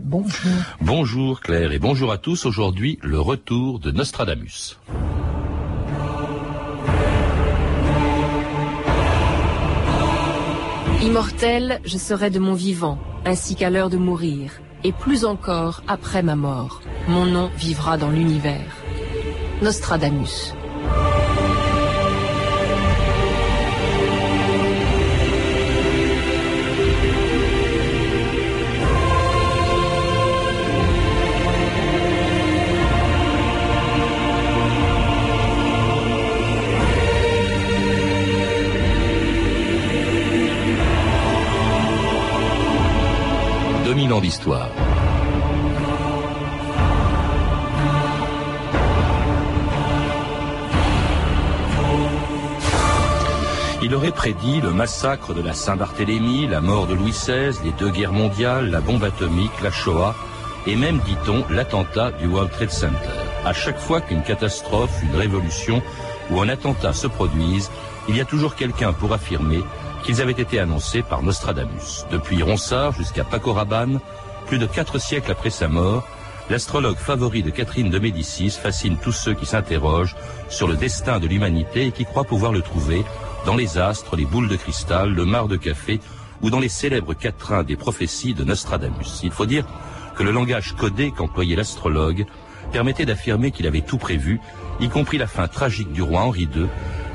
Bonjour. Bonjour Claire et bonjour à tous. Aujourd'hui, le retour de Nostradamus. Immortel, je serai de mon vivant, ainsi qu'à l'heure de mourir, et plus encore après ma mort. Mon nom vivra dans l'univers. Nostradamus. D'histoire. Il aurait prédit le massacre de la Saint-Barthélemy, la mort de Louis XVI, les deux guerres mondiales, la bombe atomique, la Shoah, et même, dit-on, l'attentat du World Trade Center. À chaque fois qu'une catastrophe, une révolution ou un attentat se produisent, il y a toujours quelqu'un pour affirmer qu'ils avaient été annoncés par Nostradamus. Depuis Ronsard jusqu'à Paco Rabanne, plus de quatre siècles après sa mort, l'astrologue favori de Catherine de Médicis fascine tous ceux qui s'interrogent sur le destin de l'humanité et qui croient pouvoir le trouver dans les astres, les boules de cristal, le mar de café ou dans les célèbres quatrains des prophéties de Nostradamus. Il faut dire que le langage codé qu'employait l'astrologue permettait d'affirmer qu'il avait tout prévu, y compris la fin tragique du roi Henri II,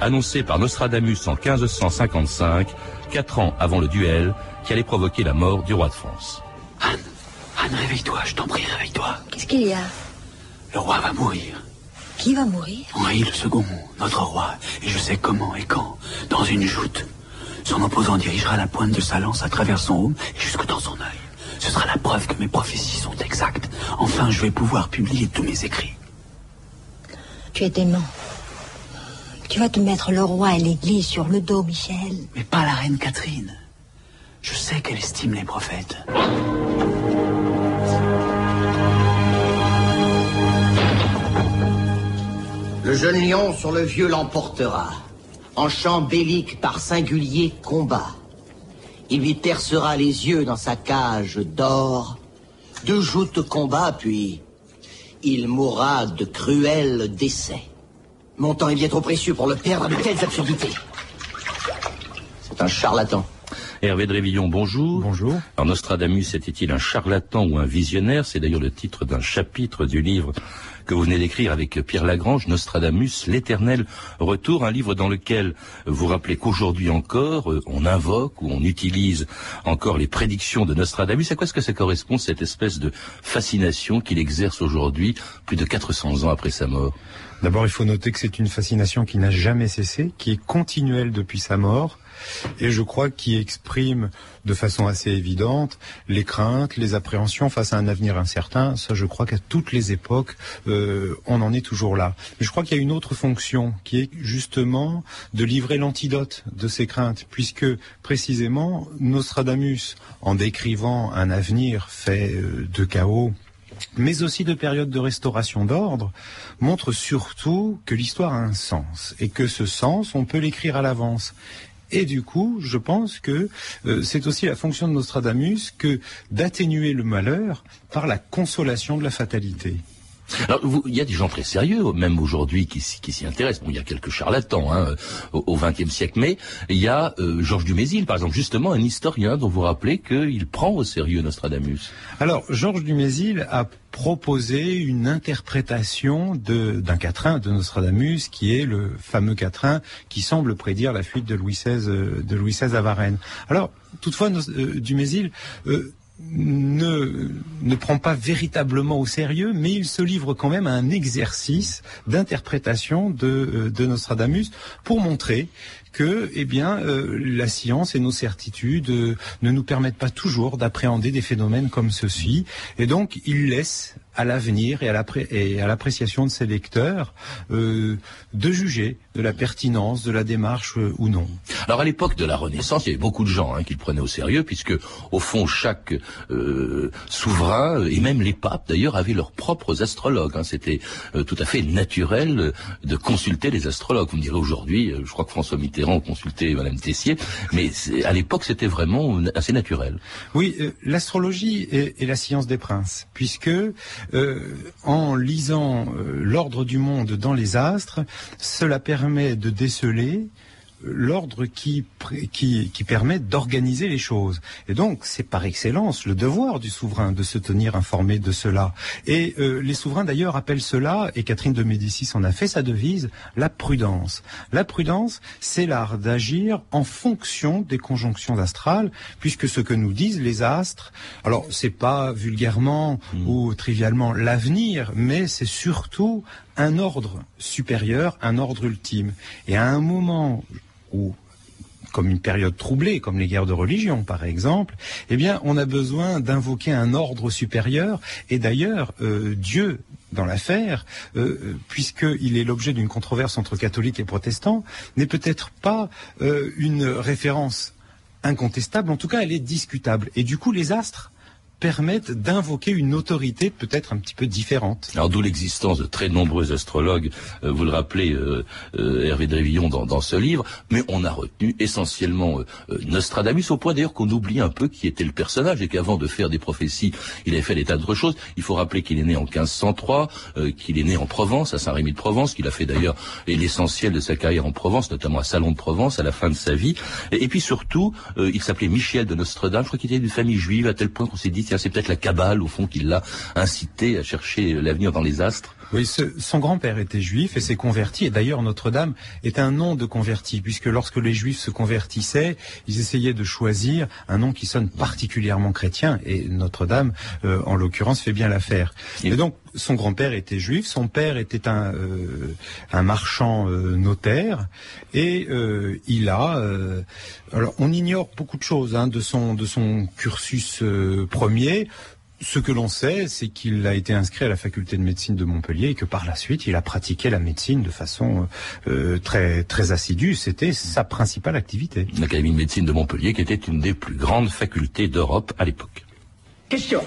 annoncé par Nostradamus en 1555, quatre ans avant le duel qui allait provoquer la mort du roi de France. Anne, Anne, réveille-toi, je t'en prie, réveille-toi. Qu'est-ce qu'il y a? Le roi va mourir. Qui va mourir? Henri le second, notre roi, et je sais comment et quand, dans une joute. Son opposant dirigera la pointe de sa lance à travers son home et jusque dans son œil. Ce sera la preuve que mes prophéties sont exactes. Enfin, je vais pouvoir publier tous mes écrits. Tu es dément. Tu vas te mettre le roi et l'église sur le dos, Michel. Mais pas la reine Catherine. Je sais qu'elle estime les prophètes. Le jeune lion sur le vieux l'emportera. En chant bélique par singulier combat. Il lui percera les yeux dans sa cage d'or. De joutes combat, puis il mourra de cruels décès. Mon temps est bien trop précieux pour le perdre de telles absurdités. C'est un charlatan. Hervé de Révillon, bonjour. Bonjour. Alors Nostradamus était-il un charlatan ou un visionnaire? C'est d'ailleurs le titre d'un chapitre du livre que vous venez d'écrire avec Pierre Lagrange, Nostradamus, l'éternel retour, un livre dans lequel vous rappelez qu'aujourd'hui encore, euh, on invoque ou on utilise encore les prédictions de Nostradamus. À quoi est-ce que ça correspond, cette espèce de fascination qu'il exerce aujourd'hui, plus de 400 ans après sa mort? D'abord, il faut noter que c'est une fascination qui n'a jamais cessé, qui est continuelle depuis sa mort, et je crois qu'il exprime de façon assez évidente les craintes, les appréhensions face à un avenir incertain. Ça, je crois qu'à toutes les époques, euh, on en est toujours là. Mais je crois qu'il y a une autre fonction qui est justement de livrer l'antidote de ces craintes, puisque précisément Nostradamus, en décrivant un avenir fait euh, de chaos, mais aussi de périodes de restauration d'ordre, montre surtout que l'histoire a un sens et que ce sens, on peut l'écrire à l'avance. Et du coup, je pense que euh, c'est aussi la fonction de Nostradamus que d'atténuer le malheur par la consolation de la fatalité. Alors, il y a des gens très sérieux, même aujourd'hui, qui, s'y intéressent. Bon, il y a quelques charlatans hein, au XXe siècle, mais il y a euh, Georges Dumézil, par exemple, justement, un historien dont vous rappelez qu'il prend au sérieux Nostradamus. Alors, Georges Dumézil a proposé une interprétation d'un quatrain de Nostradamus, qui est le fameux quatrain qui semble prédire la fuite de Louis XVI, de Louis XVI à Varennes. Alors, toutefois, euh, Dumézil euh, ne, ne prend pas véritablement au sérieux, mais il se livre quand même à un exercice d'interprétation de, euh, de Nostradamus pour montrer que, eh bien, euh, la science et nos certitudes euh, ne nous permettent pas toujours d'appréhender des phénomènes comme ceci, et donc il laisse à l'avenir et à l'appréciation de ses lecteurs euh, de juger de la pertinence de la démarche euh, ou non. Alors à l'époque de la Renaissance, il y avait beaucoup de gens hein, qui le prenaient au sérieux, puisque au fond chaque euh, souverain et même les papes d'ailleurs avaient leurs propres astrologues. Hein. C'était tout à fait naturel de consulter les astrologues. Vous me direz aujourd'hui, je crois que François Mitterrand consulter Madame Tessier, mais à l'époque c'était vraiment assez naturel. Oui, euh, l'astrologie est, la science des princes, puisque euh, en lisant l'ordre du monde dans les astres, cela permet de déceler l'ordre qui, qui, qui, permet d'organiser les choses. Et donc, c'est par excellence le devoir du souverain de se tenir informé de cela. Et euh, les souverains, d'ailleurs, appellent cela, et Catherine de Médicis en a fait sa devise, la prudence. La prudence, c'est l'art d'agir en fonction des conjonctions astrales, puisque ce que nous disent les astres, alors c'est pas vulgairement hmm. ou trivialement l'avenir, mais c'est surtout un ordre supérieur, un ordre ultime. Et à un moment ou comme une période troublée, comme les guerres de religion par exemple, eh bien on a besoin d'invoquer un ordre supérieur. Et d'ailleurs, euh, Dieu dans l'affaire, euh, puisqu'il est l'objet d'une controverse entre catholiques et protestants, n'est peut-être pas euh, une référence incontestable, en tout cas elle est discutable. Et du coup les astres permettent d'invoquer une autorité peut-être un petit peu différente. Alors d'où l'existence de très nombreux astrologues, euh, vous le rappelez euh, euh, Hervé Drévillon dans, dans, ce livre, mais on a retenu essentiellement Nostradamus au point d'ailleurs qu'on oublie un peu qui était le personnage et qu'avant de faire des prophéties, il avait fait des tas d'autres choses. Il faut rappeler qu'il est né en 1503, qu'il est né en Provence, à Saint-Rémy de Provence, qu'il a fait d'ailleurs l'essentiel de sa carrière en Provence, notamment à Salon de Provence à la fin de sa vie. Et, et puis surtout, il s'appelait Michel de Nostradam, je crois qu'il était d'une famille juive à tel point qu'on s'est dit c'est peut-être la cabale au fond qui l'a incité à chercher l'avenir dans les astres. Oui, son grand-père était juif et s'est converti. Et d'ailleurs, Notre-Dame est un nom de converti, puisque lorsque les juifs se convertissaient, ils essayaient de choisir un nom qui sonne particulièrement chrétien. Et Notre-Dame, euh, en l'occurrence, fait bien l'affaire. Et, donc, son grand-père était juif, son père était un, euh, un marchand euh, notaire, et il a... alors, on ignore beaucoup de choses hein, de son de son cursus premier. Ce que l'on sait, c'est qu'il a été inscrit à la faculté de médecine de Montpellier et que par la suite, il a pratiqué la médecine de façon euh, très très assidue. C'était sa principale activité. L'Académie de médecine de Montpellier, qui était une des plus grandes facultés d'Europe à l'époque. Question.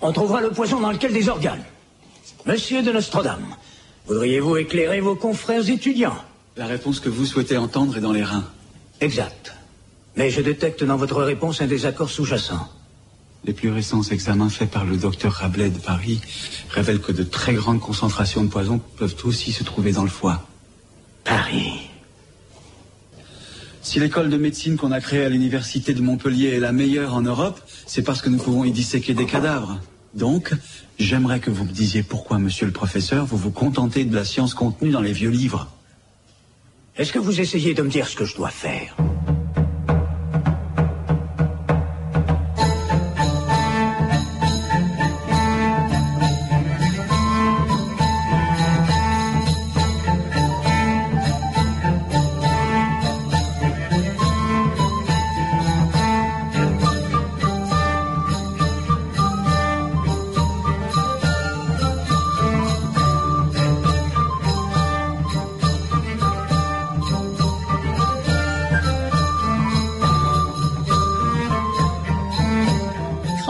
On trouvera le poison dans lequel des organes. Monsieur de Nostradam, voudriez-vous éclairer vos confrères étudiants? La réponse que vous souhaitez entendre est dans les reins. Exact. Mais je détecte dans votre réponse un désaccord sous-jacent. Les plus récents examens faits par le docteur Rabelais de Paris révèlent que de très grandes concentrations de poison peuvent aussi se trouver dans le foie. Paris. Si l'école de médecine qu'on a créée à l'université de Montpellier est la meilleure en Europe, c'est parce que nous pouvons y disséquer des cadavres. Donc, j'aimerais que vous me disiez pourquoi, monsieur le professeur, vous vous contentez de la science contenue dans les vieux livres. Est-ce que vous essayez de me dire ce que je dois faire?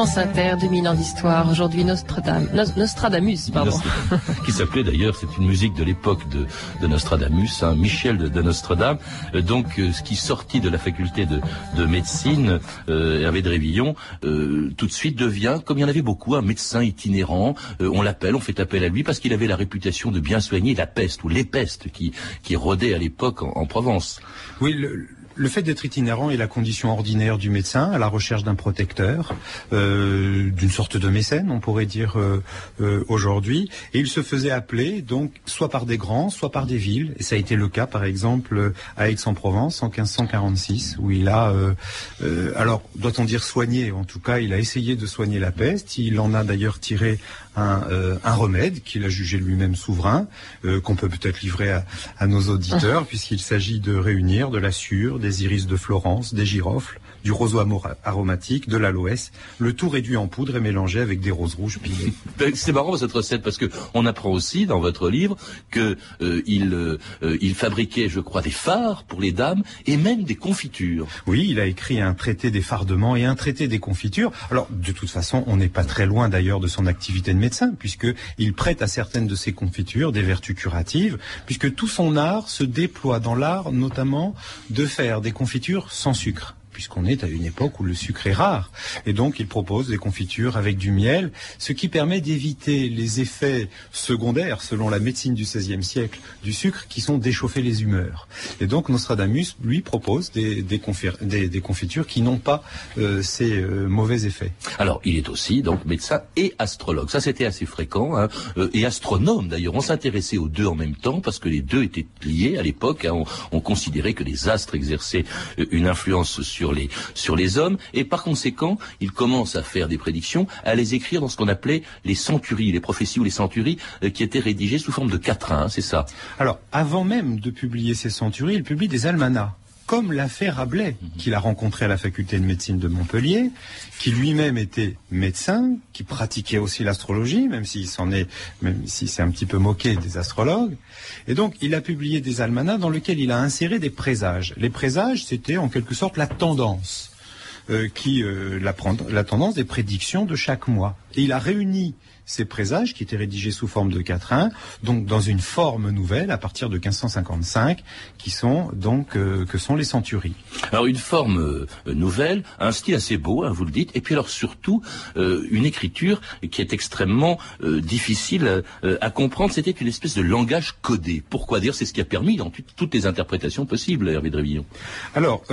France Inter, 2000 ans d'histoire. Aujourd'hui, Nostradamus, Nostradamus pardon. qui s'appelait d'ailleurs, c'est une musique de l'époque de, de, Nostradamus, hein, Michel de, de Nostradam. Euh, donc, euh, ce qui sortit de la faculté de, de médecine, euh, Hervé de Révillon, euh, tout de suite devient, comme il y en avait beaucoup, un médecin itinérant. on l'appelle, on fait appel à lui parce qu'il avait la réputation de bien soigner la peste ou les pestes qui, qui rôdaient à l'époque en, en Provence. Oui, le, le fait d'être itinérant est la condition ordinaire du médecin à la recherche d'un protecteur, euh, d'une sorte de mécène, on pourrait dire euh, euh, aujourd'hui. Et il se faisait appeler donc soit par des grands, soit par des villes. Et ça a été le cas, par exemple, à Aix-en-Provence en 1546, où il a, alors doit-on dire soigné, en tout cas, il a essayé de soigner la peste. Il en a d'ailleurs tiré un, un remède qu'il a jugé lui-même souverain, qu'on peut peut-être livrer à, à nos auditeurs, puisqu'il s'agit de réunir de la sûre, des iris de Florence, des girofles, du roseau aromatique, de l'aloès, le tout réduit en poudre et mélangé avec des roses rouges pilées. Ben, c'est marrant cette recette parce que on apprend aussi dans votre livre que euh, il, euh, il fabriquait, je crois, des phares pour les dames et même des confitures. Oui, il a écrit un traité des fardements et un traité des confitures. Alors, de toute façon, on n'est pas très loin d'ailleurs de son activité de médecin, puisque il prête à certaines de ses confitures des vertus curatives, puisque tout son art se déploie dans l'art, notamment de faire des confitures sans sucre puisqu'on est à une époque où le sucre est rare. Et donc, il propose des confitures avec du miel, ce qui permet d'éviter les effets secondaires, selon la médecine du XVIe siècle, du sucre, qui sont d'échauffer les humeurs. Et donc, Nostradamus, lui, propose des, confitures qui n'ont pas euh, ces euh, mauvais effets. Alors, il est aussi donc médecin et astrologue. Ça, c'était assez fréquent. Hein. Euh, et astronome, d'ailleurs. On s'intéressait aux deux en même temps, parce que les deux étaient liés à l'époque. Hein. On, on considérait que les astres exerçaient une influence sur sur les, sur les hommes, et par conséquent, il commence à faire des prédictions, à les écrire dans ce qu'on appelait les centuries, les prophéties ou les centuries, euh, qui étaient rédigées sous forme de quatrains, c'est ça? Alors, avant même de publier ces centuries, il publie des almanachs comme l'a fait Rabelais, mhm. qu'il a rencontré à la faculté de médecine de Montpellier, qui lui-même était médecin, qui pratiquait aussi l'astrologie, même s'il s'en est, même si c'est un petit peu moqué des astrologues. Et donc, il a publié des almanachs dans lesquels il a inséré des présages. Les présages, c'était en quelque sorte la tendance. Euh, qui euh, la, la tendance des prédictions de chaque mois. Et il a réuni ces présages qui étaient rédigés sous forme de quatrains, donc dans une forme nouvelle à partir de 1555, qui sont donc euh, que sont les centuries. Alors une forme euh, nouvelle, un style assez beau, hein, vous le dites, et puis alors surtout euh, une écriture qui est extrêmement difficile à comprendre. C'était une espèce de langage codé. Pourquoi dire C'est ce qui a permis dans toutes les interprétations possibles, Hervé Drévillon. Alors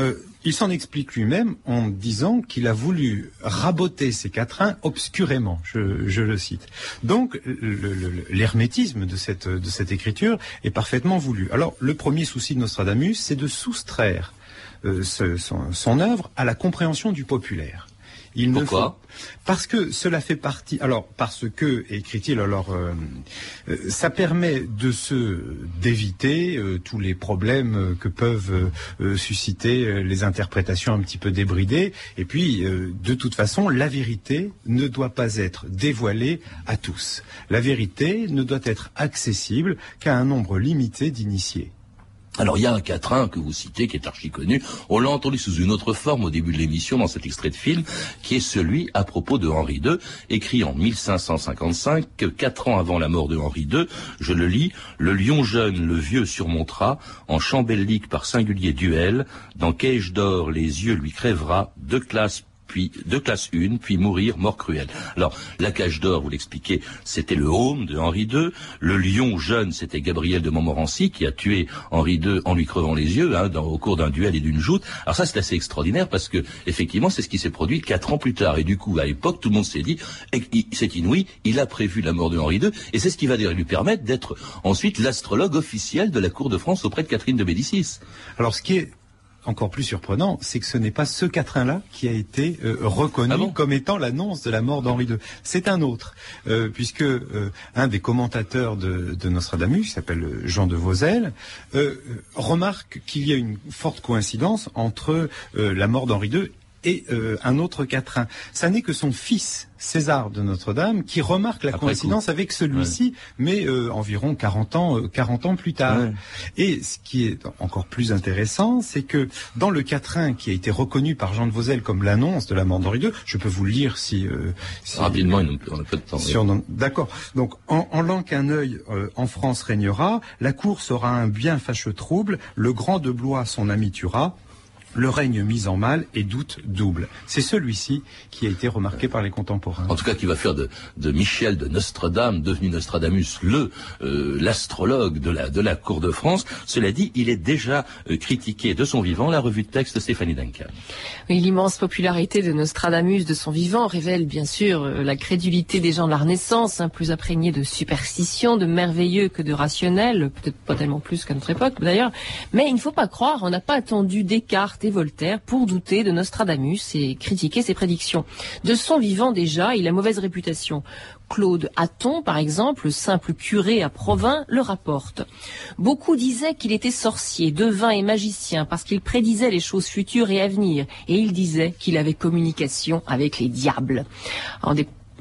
il s'en explique lui-même en disant qu'il a voulu raboter ces quatrains obscurément, je, le cite. Donc l'hermétisme de cette, écriture est parfaitement voulu. Alors le premier souci de Nostradamus, c'est de soustraire euh, son œuvre à la compréhension du populaire. Il Pourquoi Parce que cela fait partie. Alors parce que écrit-il alors euh, euh, ça permet de se d'éviter euh, tous les problèmes que peuvent susciter les interprétations un petit peu débridées. Et puis de toute façon, la vérité ne doit pas être dévoilée à tous. La vérité ne doit être accessible qu'à un nombre limité d'initiés. Alors il y a un quatrain que vous citez qui est archi connu. On l'a entendu sous une autre forme au début de l'émission dans cet extrait de film, qui est celui à propos de Henri II, écrit en 1555, quatre ans avant la mort de Henri II. Je le lis. Le lion jeune, le vieux surmontera, en chambellique par singulier duel, dans cage d'or les yeux lui crèvera, deux classes puis de classe 1, puis mourir mort cruelle. Alors, la cage d'or, vous l'expliquez, c'était le home de Henri II. Le lion jeune, c'était Gabriel de Montmorency qui a tué Henri II en lui crevant les yeux hein, au cours d'un duel et d'une joute. Alors ça, c'est assez extraordinaire parce que effectivement, c'est ce qui s'est produit quatre ans plus tard. Et du coup, à l'époque, tout le monde s'est dit, c'est inouï, il a prévu la mort de Henri II, et c'est ce qui va lui permettre d'être ensuite l'astrologue officiel de la cour de France auprès de Catherine de Médicis. Alors, ce qui est encore plus surprenant, c'est que ce n'est pas ce quatrain-là qui a été euh, reconnu ah comme étant l'annonce de la mort d'Henri II. C'est un autre, euh, puisque euh, un des commentateurs de, de Nostradamus, qui s'appelle Jean de Vauzel, remarque qu'il y a une forte coïncidence entre la mort d'Henri II et euh, un autre quatrain. Ça n'est que son fils, César de Notre-Dame, qui remarque la coïncidence avec celui-ci, mais euh, environ 40 ans, euh, 40 ans plus tard. Et ce qui est encore plus intéressant, c'est que dans le quatrain qui a été reconnu par Jean de Vauzel comme l'annonce de la mort d'Henri II, je peux vous le lire si... Euh, si Rapidement, on a peu de temps. Si D'accord. Donc, en, en l'an qu'un œil en France régnera, la cour sera un bien fâcheux trouble, le grand de Blois son ami tuera, le règne mis en mal et doute double. C'est celui-ci qui a été remarqué par les contemporains. En tout cas, qui va faire de, Michel de Nostradame, devenu Nostradamus, le euh, l'astrologue de la de la cour de France. Cela dit, il est déjà euh, critiqué de son vivant. La revue de texte de Stéphanie Duncan. l'immense popularité de Nostradamus de son vivant révèle bien sûr euh, la crédulité des gens de la Renaissance, hein, plus imprégnés de superstition, de merveilleux que de rationnel, peut-être pas tellement plus qu'à notre époque d'ailleurs. Mais il ne faut pas croire, on n'a pas attendu Descartes Voltaire pour douter de Nostradamus et critiquer ses prédictions. De son vivant déjà, il a mauvaise réputation. Claude Hatton, par exemple, le simple curé à Provins, le rapporte. Beaucoup disaient qu'il était sorcier, devin et magicien parce qu'il prédisait les choses futures et à venir, et il disait qu'il avait communication avec les diables.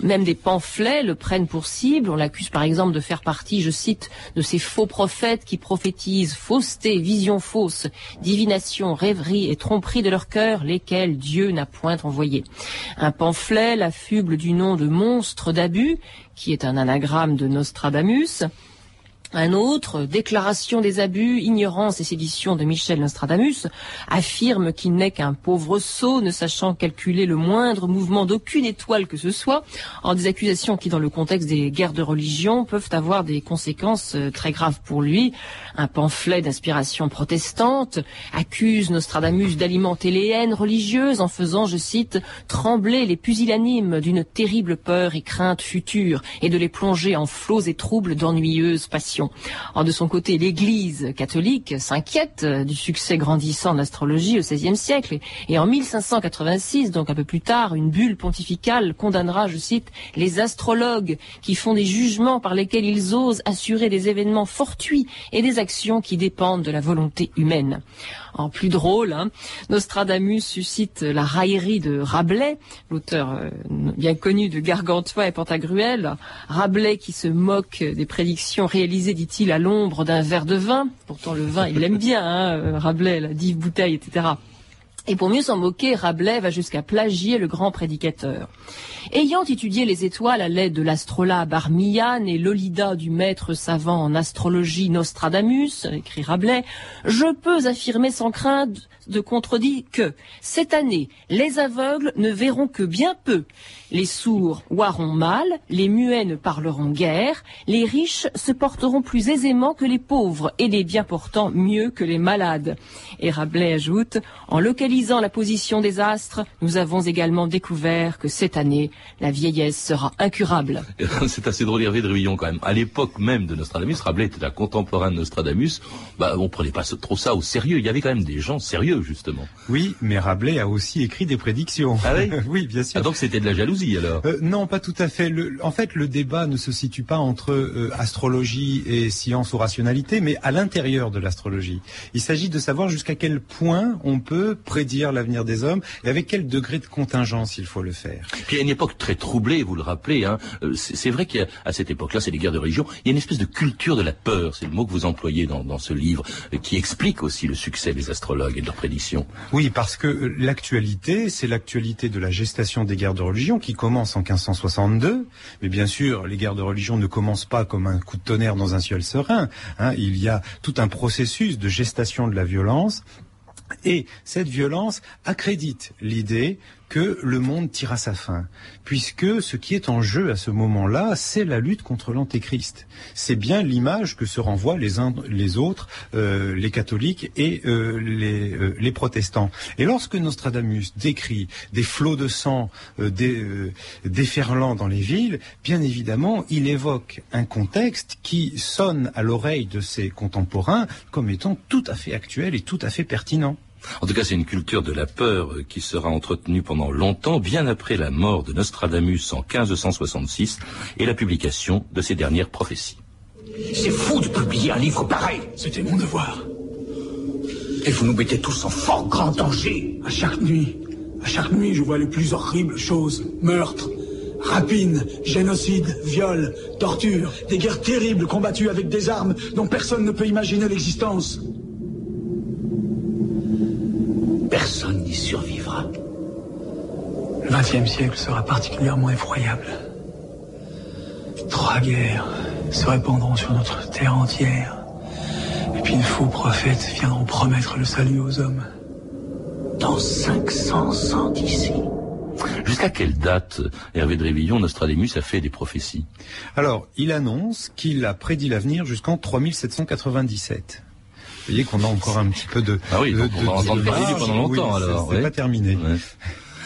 Même des pamphlets le prennent pour cible. On l'accuse par exemple de faire partie, je cite, de ces faux prophètes qui prophétisent fausseté, vision fausse, divination, rêverie et tromperie de leur cœur, lesquels Dieu n'a point envoyé. Un pamphlet, la fuble du nom de monstre d'abus, qui est un anagramme de Nostradamus, un autre, Déclaration des abus, ignorance et sédition de Michel Nostradamus, affirme qu'il n'est qu'un pauvre sot, ne sachant calculer le moindre mouvement d'aucune étoile que ce soit, en des accusations qui, dans le contexte des guerres de religion, peuvent avoir des conséquences euh, très graves pour lui. Un pamphlet d'inspiration protestante accuse Nostradamus d'alimenter les haines religieuses en faisant, je cite, trembler les pusillanimes d'une terrible peur et crainte future et de les plonger en flots et troubles d'ennuyeuses passions. En de son côté, l'Église catholique s'inquiète du succès grandissant de l'astrologie au XVIe siècle. Et en 1586, donc un peu plus tard, une bulle pontificale condamnera, je cite, les astrologues qui font des jugements par lesquels ils osent assurer des événements fortuits et des actions qui dépendent de la volonté humaine. En plus drôle, hein, Nostradamus suscite la raillerie de Rabelais, l'auteur euh, bien connu de Gargantua et Pantagruel. Rabelais qui se moque des prédictions réalisées, dit-il, à l'ombre d'un verre de vin. Pourtant, le vin, il l'aime bien, hein, Rabelais, la dive bouteille, etc. Et pour mieux s'en moquer, Rabelais va jusqu'à plagier le grand prédicateur. Ayant étudié les étoiles à l'aide de l'astrolabe Armillan et l'Olida du maître savant en astrologie Nostradamus, écrit Rabelais, je peux affirmer sans crainte de contredit que cette année, les aveugles ne verront que bien peu. Les sourds voiront mal, les muets ne parleront guère, les riches se porteront plus aisément que les pauvres et les bien portants mieux que les malades. Et Rabelais ajoute, la position des astres, nous avons également découvert que cette année, la vieillesse sera incurable. C'est assez drôle Hervé de Ruillon quand même. À l'époque même de Nostradamus, Rabelais était un contemporain de Nostradamus, bah, on prenait pas trop ça au sérieux. Il y avait quand même des gens sérieux justement. Oui, mais Rabelais a aussi écrit des prédictions. Ah oui Oui, bien sûr. Ah, donc c'était de la jalousie alors? Euh, non, pas tout à fait. Le- en fait, le débat ne se situe pas entre euh, astrologie et science ou rationalité, mais à l'intérieur de l'astrologie. Il s'agit de savoir jusqu'à quel point on peut prédire l'avenir des hommes et avec quel degré de contingence il faut le faire? Puis à une époque très troublée, vous le rappelez, hein, euh, c'est vrai qu'à cette époque-là, c'est les guerres de religion, il y a une espèce de culture de la peur, c'est le mot que vous employez dans, dans ce livre, euh, qui explique aussi le succès des astrologues et de leurs prédictions. Oui, parce que euh, l'actualité, c'est l'actualité de la gestation des guerres de religion qui commence en 1562. Mais bien sûr, les guerres de religion ne commencent pas comme un coup de tonnerre dans un ciel serein. hein. Il y a tout un processus de gestation de la violence. Et cette violence accrédite l'idée que le monde tire à sa fin, puisque ce qui est en jeu à ce moment-là, c'est la lutte contre l'antéchrist. C'est bien l'image que se renvoient les uns les autres, euh, les catholiques et euh, les, euh, les protestants. Et lorsque Nostradamus décrit des flots de sang euh, déferlant dans les villes, bien évidemment, il évoque un contexte qui sonne à l'oreille de ses contemporains comme étant tout à fait actuel et tout à fait pertinent. En tout cas, c'est une culture de la peur euh, qui sera entretenue pendant longtemps, bien après la mort de Nostradamus en 1566 et la publication de ses dernières prophéties. C'est fou de publier un livre pareil. C'était mon devoir. Et vous nous mettez tous en fort grand danger. À chaque nuit, à chaque nuit, je vois les plus horribles choses. Meurtres, rapines, génocides, viols, tortures, des guerres terribles combattues avec des armes dont personne ne peut imaginer l'existence. Personne n'y survivra. Le XXe siècle sera particulièrement effroyable. Trois guerres se répandront sur notre terre entière. Et puis de faux prophètes viendront promettre le salut aux hommes. Dans 500 ans d'ici. Jusqu'à quelle date, Hervé de Révillon, Nostradamus a fait des prophéties? Alors, il annonce qu'il a prédit l'avenir jusqu'en 3797. Vous voyez qu'on a encore un petit peu de... Ah oui, de- donc on va de- entendre de parler pendant longtemps, Oui, alors, C'est ouais. pas terminé. Ouais.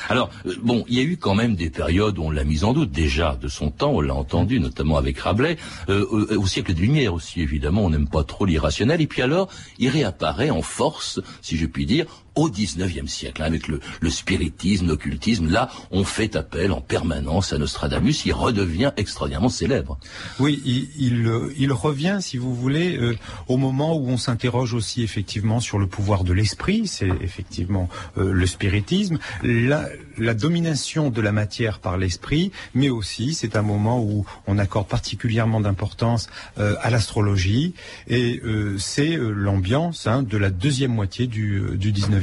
Alors, euh, bon, il y a eu quand même des périodes où on l'a mis en doute déjà de son temps, on l'a entendu, notamment avec Rabelais, euh, au, au siècle des Lumières aussi, évidemment, on n'aime pas trop l'irrationnel, et puis alors, il réapparaît en force, si je puis dire, au 19e siècle, hein, avec le, spiritisme, l'occultisme. Là, on fait appel en permanence à Nostradamus. Il redevient extraordinairement célèbre. Oui, il, il, revient, si vous voulez, euh, au moment où on s'interroge aussi effectivement sur le pouvoir de l'esprit. C'est effectivement euh, le spiritisme, la, la domination de la matière par l'esprit, mais aussi c'est un moment où on accorde particulièrement d'importance euh, à l'astrologie et c'est l'ambiance hein, de la deuxième moitié du, du 19e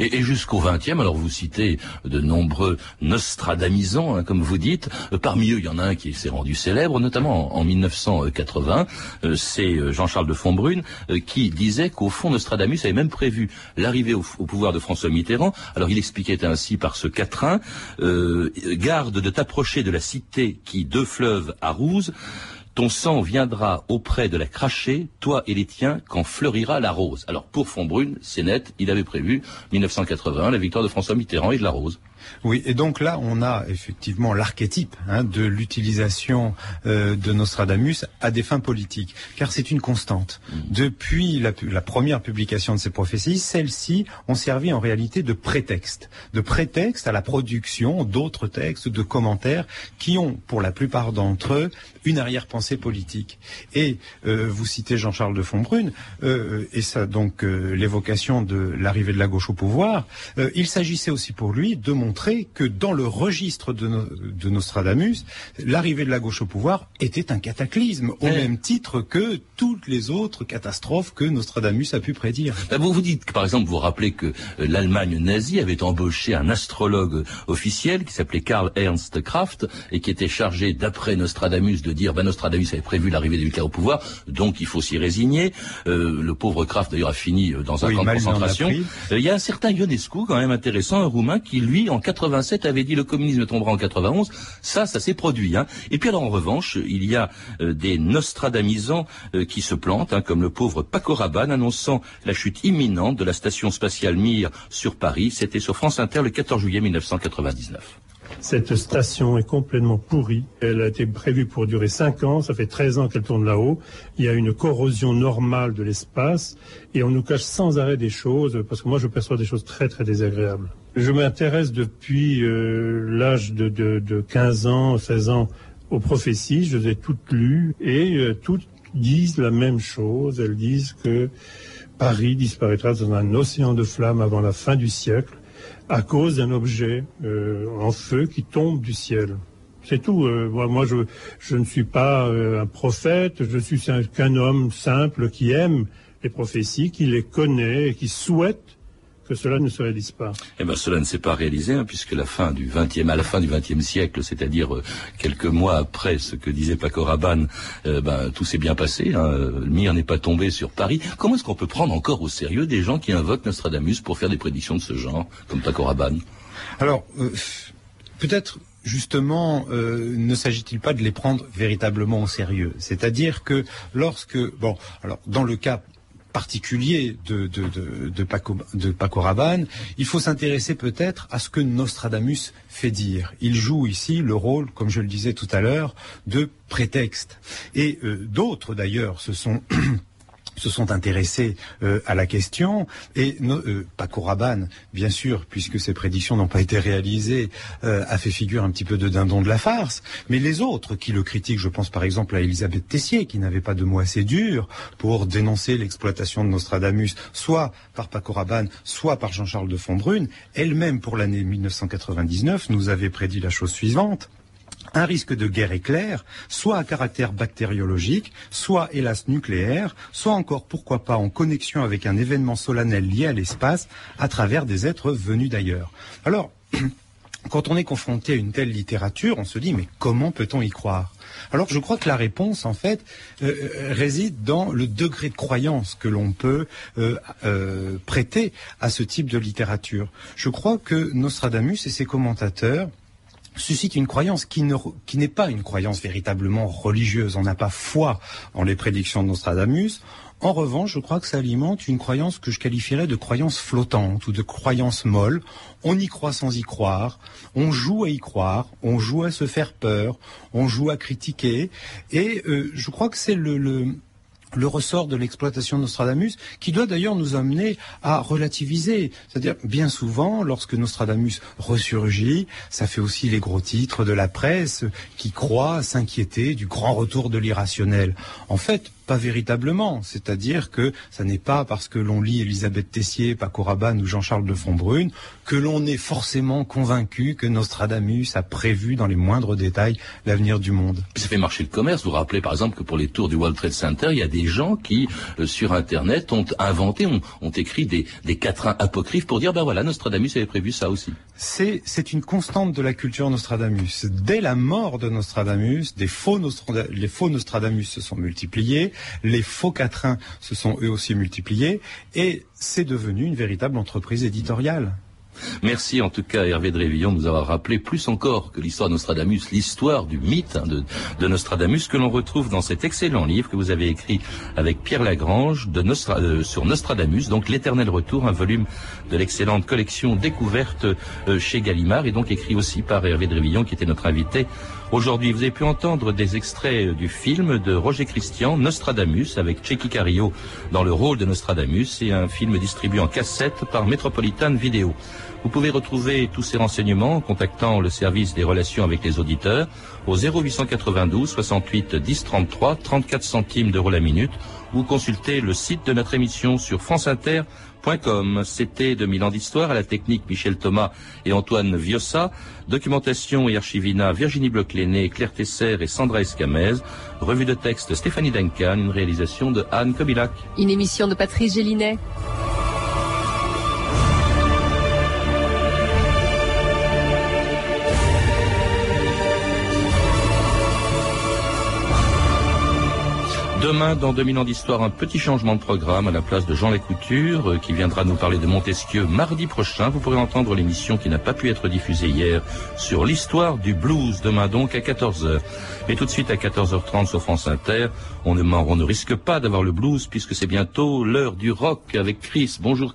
Et, jusqu'au XXe, alors vous citez de nombreux Nostradamisants, hein, comme vous dites. Euh, parmi eux, il y en a un qui s'est rendu célèbre, notamment en, 1980. Euh, c'est euh, Jean-Charles de Fontbrune qui disait qu'au fond, Nostradamus avait même prévu l'arrivée au, pouvoir de François Mitterrand. Alors il expliquait ainsi par ce quatrain garde de t'approcher de la cité qui, deux fleuves, arrouse. Ton sang viendra auprès de la crachée, toi et les tiens, quand fleurira la rose. Alors pour Fontbrune, c'est net, il avait prévu 1980 la victoire de François Mitterrand et de la rose. Oui, et donc là, on a effectivement l'archétype hein, de l'utilisation euh, de Nostradamus à des fins politiques, car c'est une constante. Mm. Depuis la, la, première publication de ces prophéties, celles-ci ont servi en réalité de prétexte, de prétexte à la production d'autres textes, de commentaires qui ont, pour la plupart d'entre eux, une arrière-pensée politique. Et euh, vous citez Jean-Charles de Fontbrune, euh, et ça donc l'évocation de l'arrivée de la gauche au pouvoir. il s'agissait aussi pour lui de montrer que dans le registre de, Nostradamus, l'arrivée de la gauche au pouvoir était un cataclysme, au même titre que toutes les autres catastrophes que Nostradamus a pu prédire. Ben, vous vous dites, par exemple, vous rappelez que euh, l'Allemagne nazie avait embauché un astrologue officiel qui s'appelait Karl Ernst Kraft et qui était chargé, d'après Nostradamus, de dire, ben Nostradamus avait prévu l'arrivée de Hitler au pouvoir, donc il faut s'y résigner. Euh, le pauvre Kraft, d'ailleurs, a fini euh, dans un camp de concentration. Il y a un certain Ionescu, quand même intéressant, un Roumain, qui, lui, en 87 avait dit le communisme tombera en 91. Ça, ça s'est produit. Hein. Et puis alors en revanche, il y a euh, des Nostradamisants euh, qui se plantent, hein, comme le pauvre Paco Rabanne annonçant la chute imminente de la station spatiale Mir sur Paris. C'était sur France Inter le 14 juillet 1999. Cette station est complètement pourrie. Elle a été prévue pour durer 5 ans. Ça fait 13 ans qu'elle tourne là-haut. Il y a une corrosion normale de l'espace et on nous cache sans arrêt des choses parce que moi je perçois des choses très très désagréables. Je m'intéresse depuis euh, l'âge de, de, 15 ans, 16 ans aux prophéties. Je les ai toutes lues et euh, toutes disent la même chose. Elles disent que Paris disparaîtra dans un océan de flammes avant la fin du siècle à cause d'un objet euh, en feu qui tombe du ciel. C'est tout. moi, je, je, ne suis pas un prophète. Je suis qu'un homme simple qui aime les prophéties, qui les connaît et qui souhaite que cela ne se réalise pas. Eh ben, cela ne s'est pas réalisé, hein, puisque la fin du 20e, à la fin du XXe siècle, c'est-à-dire euh, quelques mois après ce que disait Paco Rabanne, euh, ben, tout s'est bien passé. Hein, le mire n'est pas tombé sur Paris. Comment est-ce qu'on peut prendre encore au sérieux des gens qui invoquent Nostradamus pour faire des prédictions de ce genre, comme Paco Rabanne? Alors, euh, peut-être justement, ne s'agit-il pas de les prendre véritablement au sérieux? C'est-à-dire que lorsque, bon, alors dans le cas particulier de, de, de, Paco, de Paco il faut s'intéresser peut-être à ce que Nostradamus fait dire. Il joue ici le rôle, comme je le disais tout à l'heure, de prétexte. Et euh, d'autres d'ailleurs se sont se sont intéressés euh, à la question. Et euh, Paco Rabanne, bien sûr, puisque ses prédictions n'ont pas été réalisées, euh, a fait figure un petit peu de dindon de la farce. Mais les autres qui le critiquent, je pense par exemple à Elisabeth Tessier, qui n'avait pas de mots assez durs pour dénoncer l'exploitation de Nostradamus, soit par Paco Rabanne, soit par Jean-Charles de Fondbrune, elle-même pour l'année 1999 nous avait prédit la chose suivante un risque de guerre éclair, soit à caractère bactériologique, soit hélas nucléaire, soit encore pourquoi pas en connexion avec un événement solennel lié à l'espace à travers des êtres venus d'ailleurs. Alors, quand on est confronté à une telle littérature, on se dit mais comment peut-on y croire? Alors je crois que la réponse, en fait, euh, euh, réside dans le degré de croyance que l'on peut euh, prêter à ce type de littérature. Je crois que Nostradamus et ses commentateurs suscite une croyance qui n'est pas une croyance véritablement religieuse. On n'a pas foi en les prédictions de Nostradamus. En revanche, je crois que ça alimente une croyance que je qualifierais de croyance flottante ou de croyance molle. On y croit sans y croire, on joue à y croire, on joue à se faire peur, on joue à critiquer. Et euh, je crois que c'est le, le ressort de l'exploitation de Nostradamus, qui doit d'ailleurs nous amener à relativiser. C'est-à-dire, bien souvent, lorsque Nostradamus ressurgit, ça fait aussi les gros titres de la presse qui croient s'inquiéter du grand retour de l'irrationnel. En fait, pas véritablement. C'est-à-dire que ça n'est pas parce que l'on lit Elisabeth Tessier, Paco Rabanne ou Jean-Charles de Fontbrune que l'on est forcément convaincu que Nostradamus a prévu dans les moindres détails l'avenir du monde. Ça fait marcher le commerce. Vous vous rappelez par exemple que pour les tours du World Trade Center, il y a des gens qui, euh, sur Internet, ont inventé, ont, ont écrit des, des quatrains apocryphes pour dire, ben voilà, Nostradamus avait prévu ça aussi. C'est, c'est une constante de la culture Nostradamus. Dès la mort de Nostradamus, des faux Nostradamus, les faux Nostradamus se sont multipliés, les faux quatrains se sont eux aussi multipliés, et c'est devenu une véritable entreprise éditoriale. Merci en tout cas Hervé Drévillon de nous avoir rappelé plus encore que l'histoire de Nostradamus, l'histoire du mythe hein, de, Nostradamus que l'on retrouve dans cet excellent livre que vous avez écrit avec Pierre Lagrange euh, sur Nostradamus, donc l'éternel retour, un volume de l'excellente collection découverte euh, chez Gallimard et donc écrit aussi par Hervé Drévillon qui était notre invité Aujourd'hui, vous avez pu entendre des extraits du film de Roger Christian, Nostradamus, avec Checky Cario dans le rôle de Nostradamus, et un film distribué en cassette par Metropolitan Video. Vous pouvez retrouver tous ces renseignements en contactant le service des relations avec les auditeurs au 0892 68 10 33 34 centimes d'euros la minute ou consulter le site de notre émission sur France Inter. C'était 2000 ans d'histoire à la technique Michel Thomas et Antoine Viossa, documentation et archivina Virginie bloch Claire Tesser et Sandra Escamez, revue de texte Stéphanie Duncan, une réalisation de Anne Kobilac. Une émission de Patrice Gélinet. Demain, dans 2000 ans d'histoire, un petit changement de programme à la place de Jean Lécouture, euh, qui viendra nous parler de Montesquieu mardi prochain. Vous pourrez entendre l'émission qui n'a pas pu être diffusée hier sur l'histoire du blues. Demain donc à 14h. Et tout de suite à 14h30 sur France Inter, on ne, on ne risque pas d'avoir le blues puisque c'est bientôt l'heure du rock avec Chris. Bonjour.